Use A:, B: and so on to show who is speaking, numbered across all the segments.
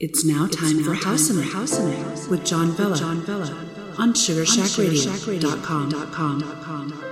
A: It's now time it's for House'n House and with John Vella, John Vella
B: on
A: SugarShackRadio.com.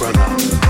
C: not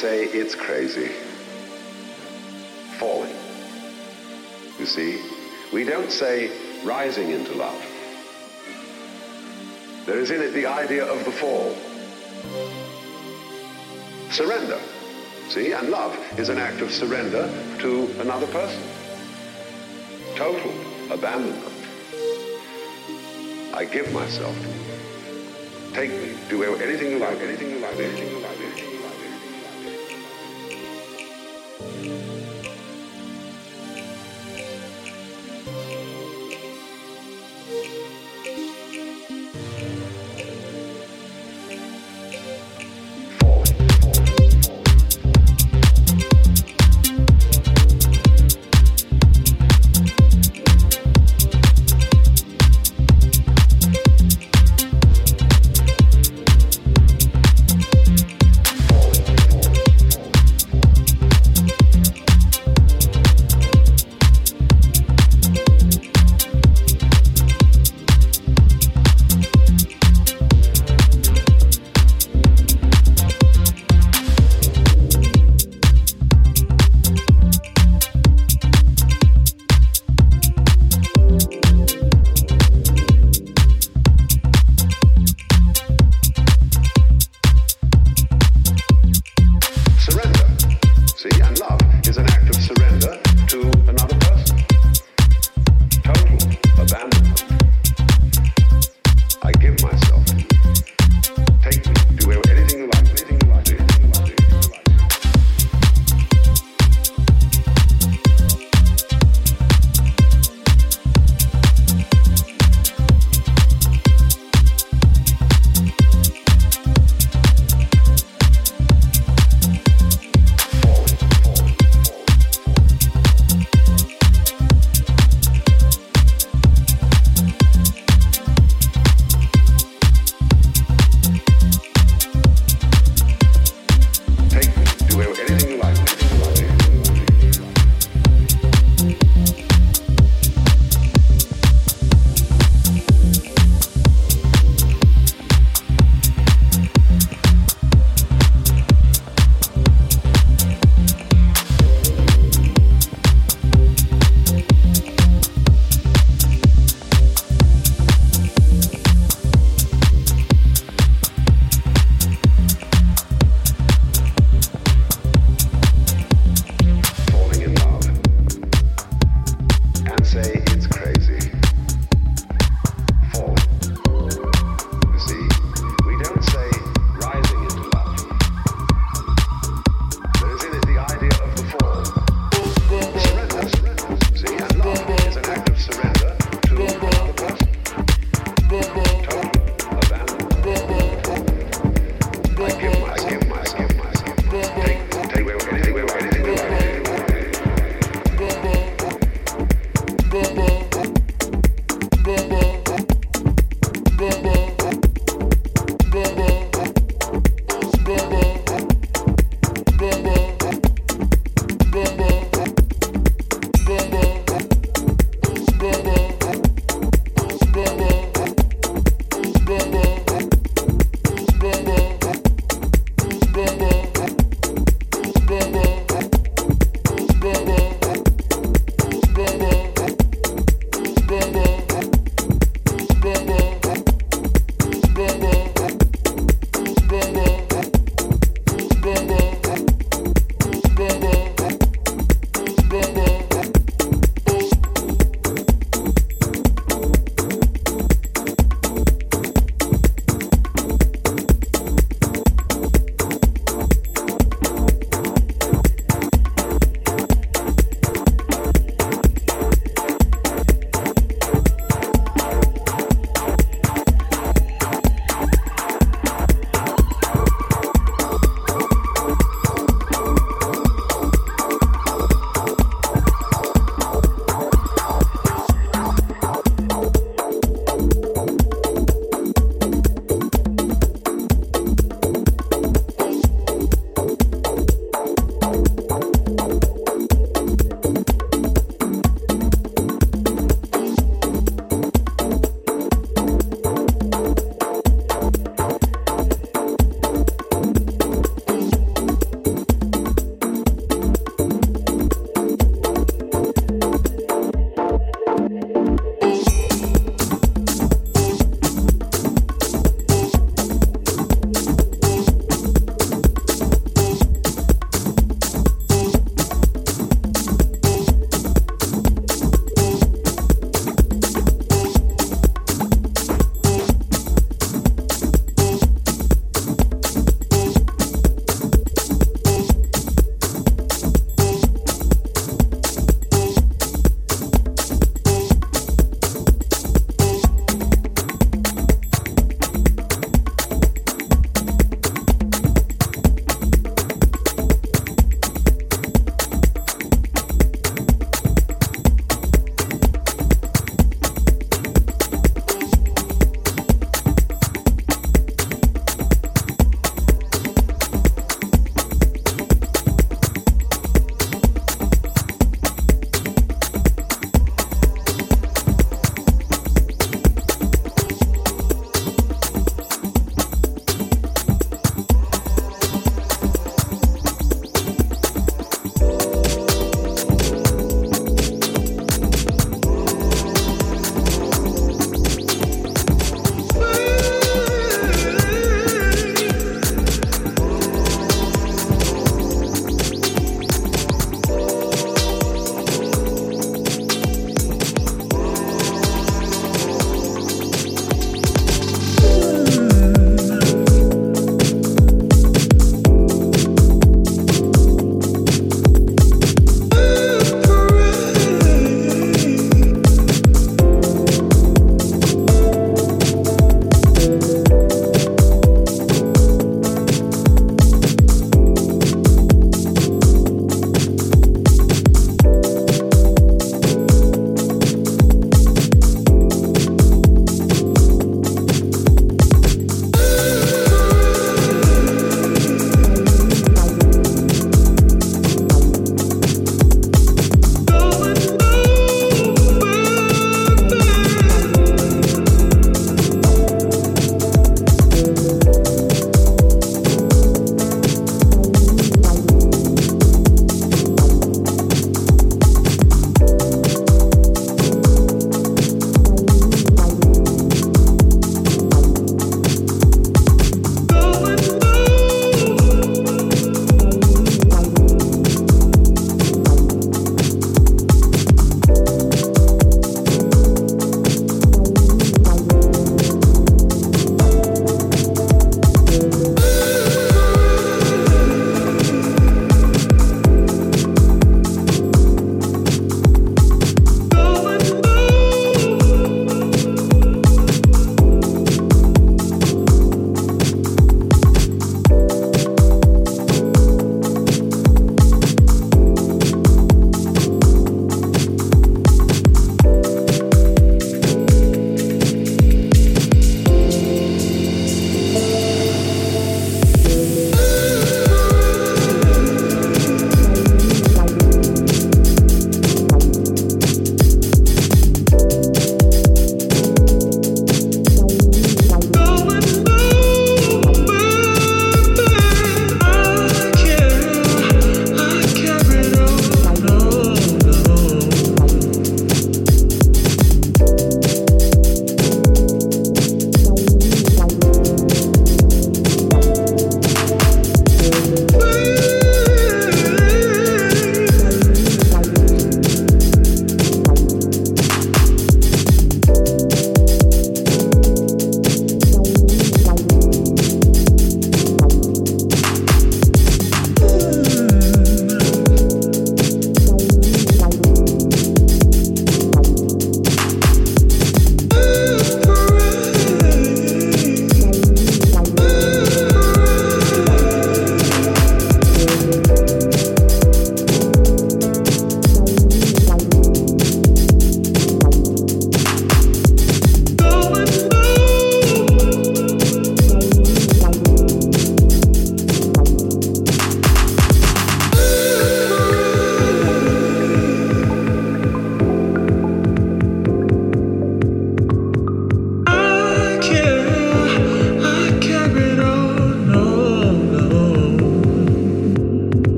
D: say it's crazy. Falling. You see, we don't say rising into love. There is in it the idea of the fall. Surrender. See, and love is an act of surrender to another person. Total abandonment. I give myself to you. Take me. Do anything you like, anything you like, anything you like.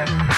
E: Vella.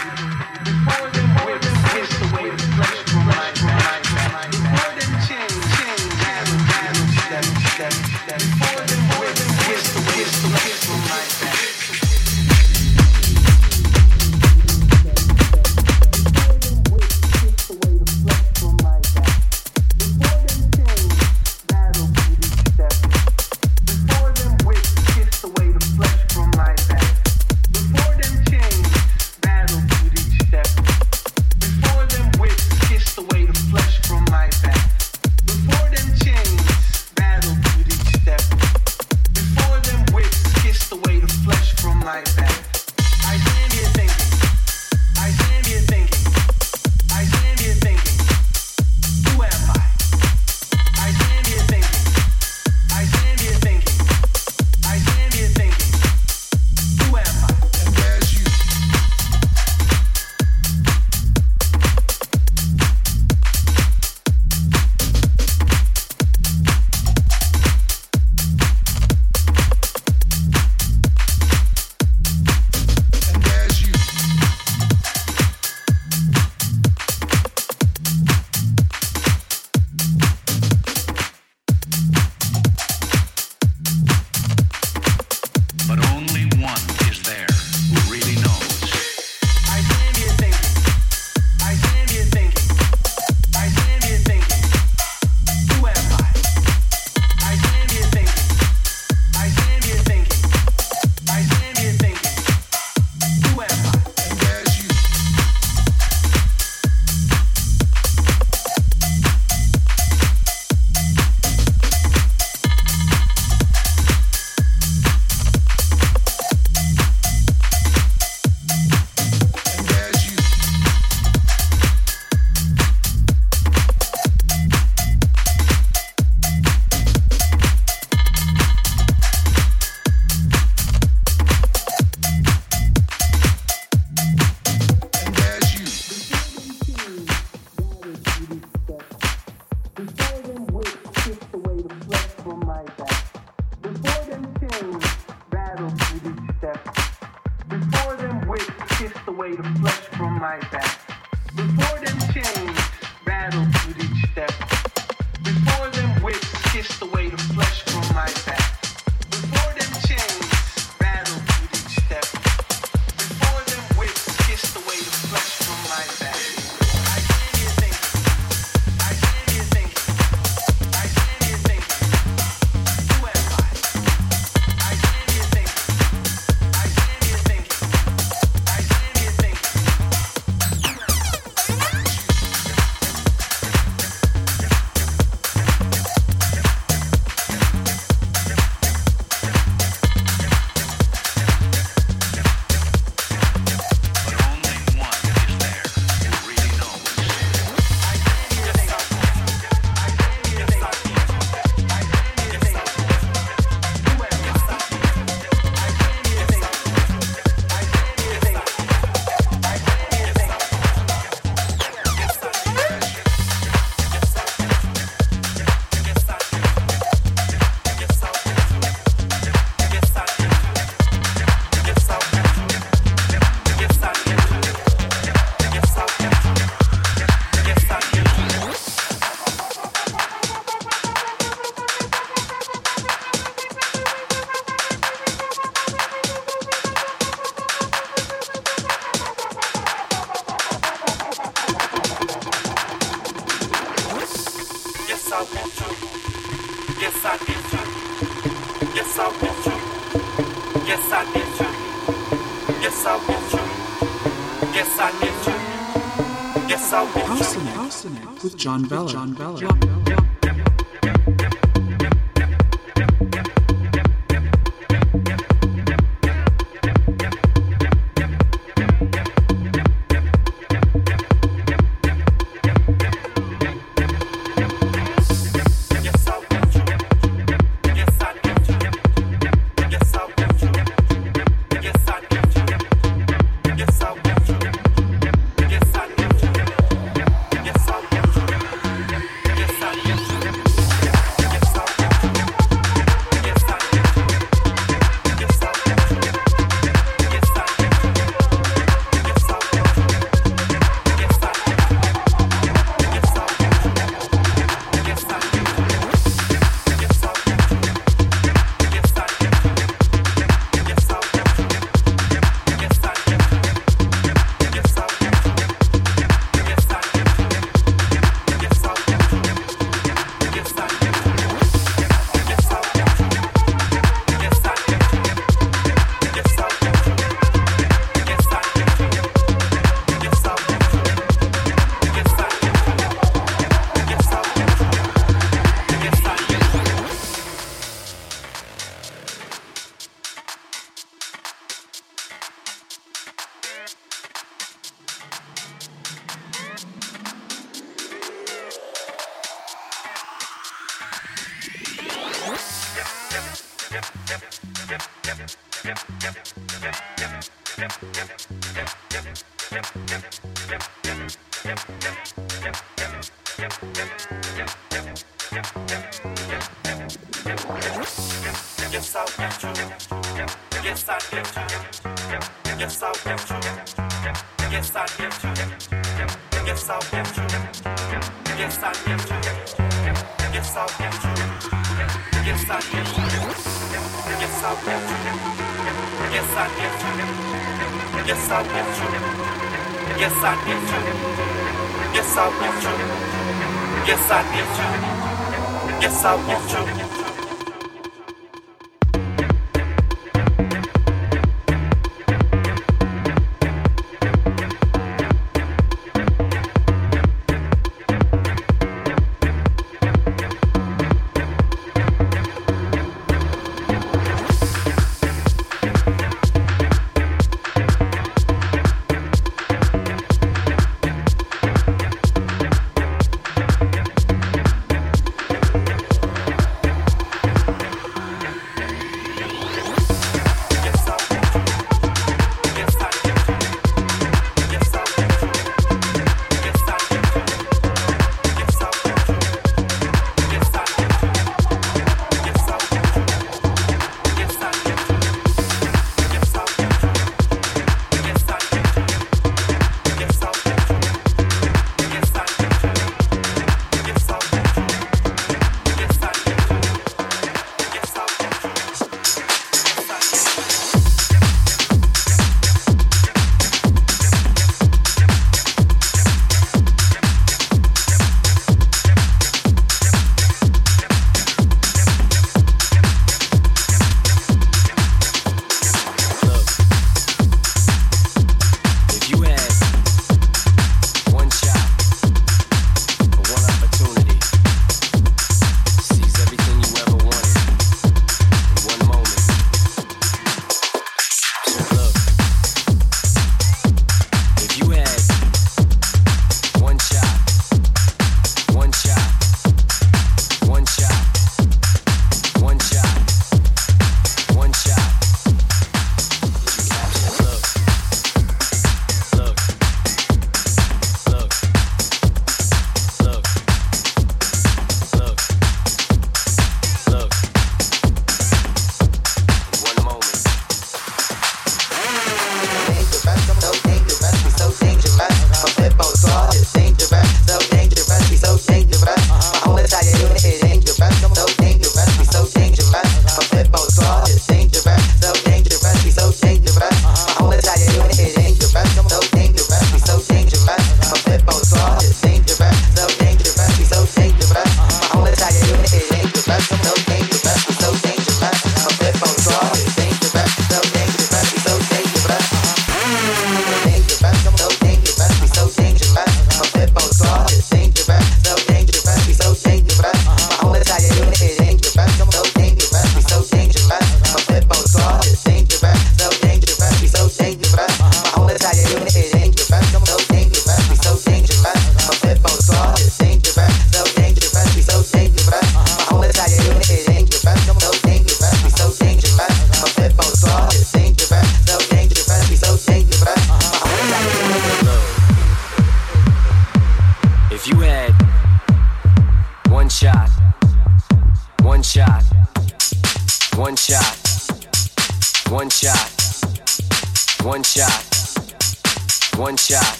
F: John Vella.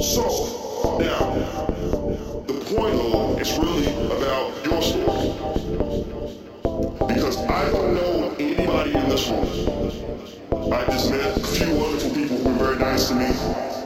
G: So, now, the point is really about your story. Because I don't know anybody in this room. I just met a few wonderful people who were very nice to me.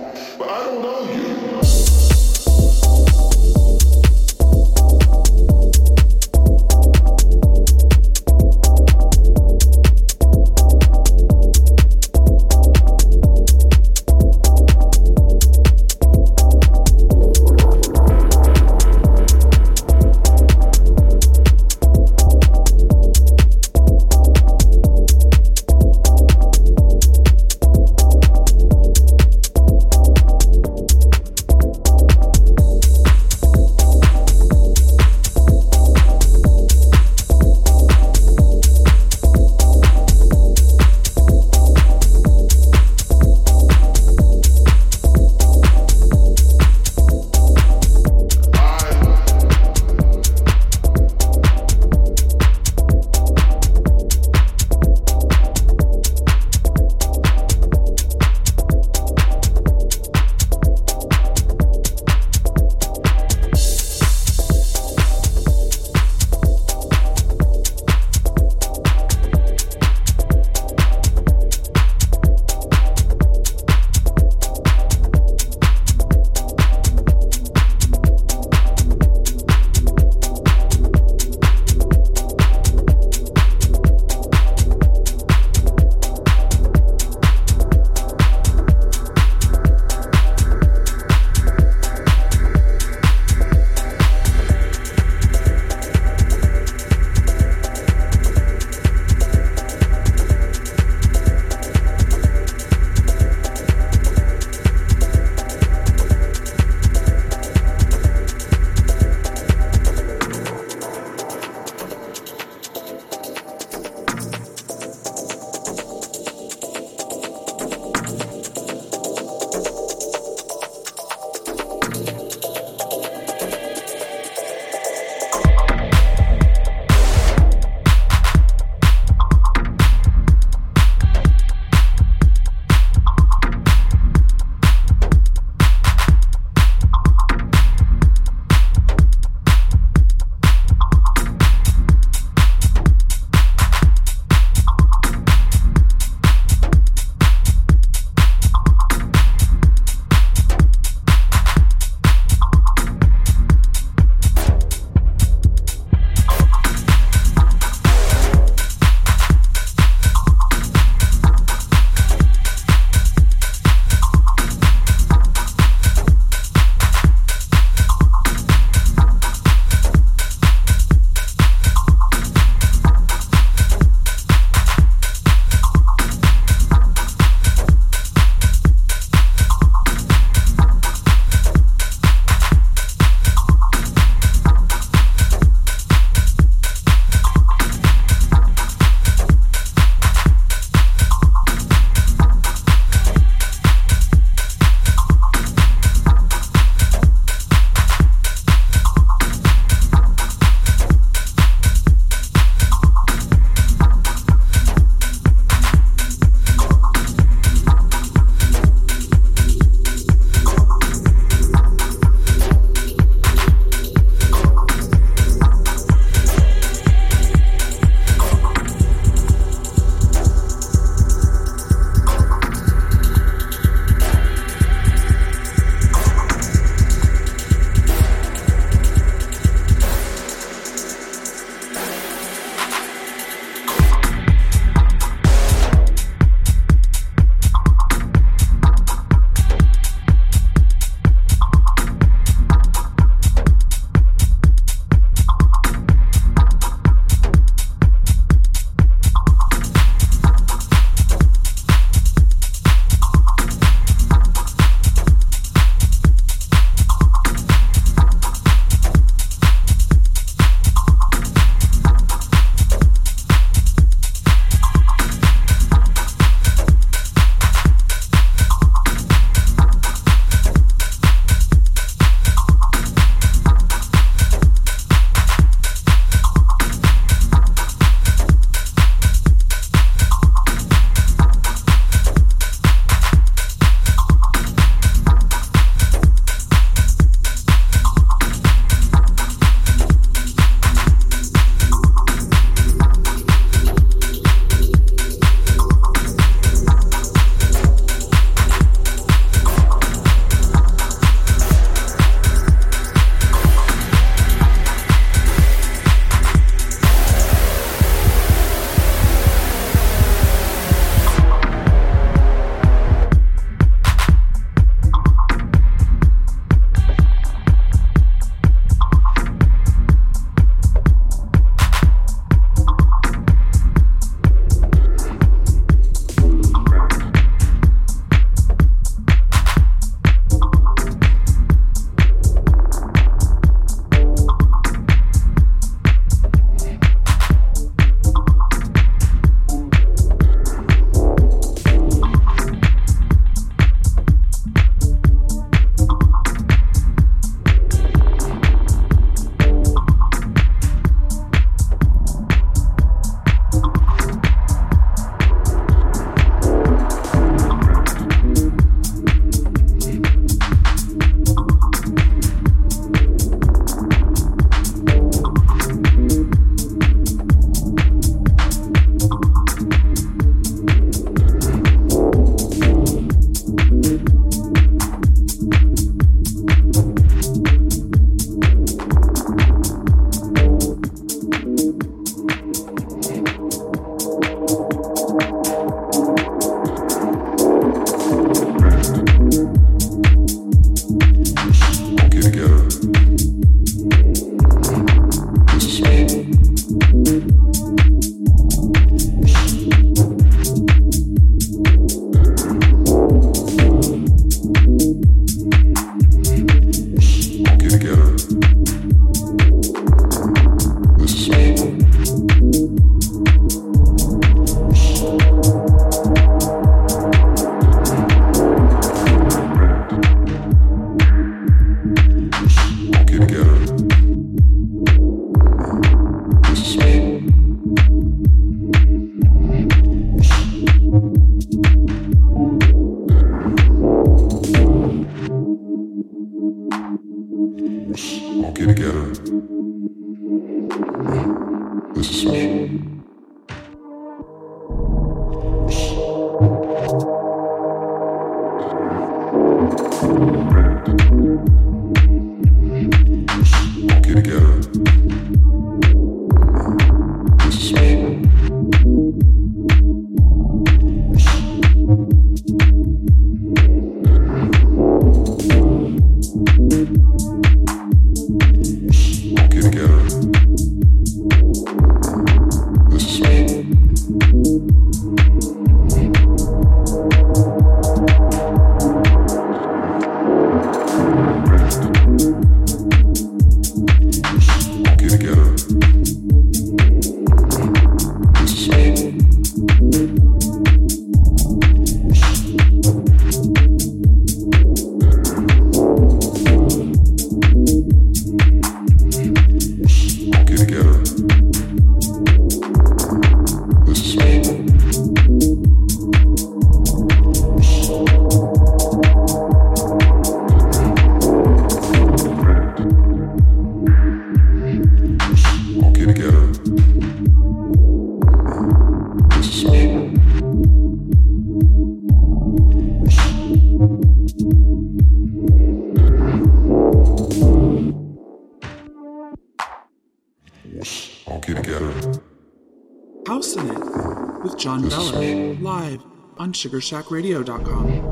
F: sugarshackradio.com.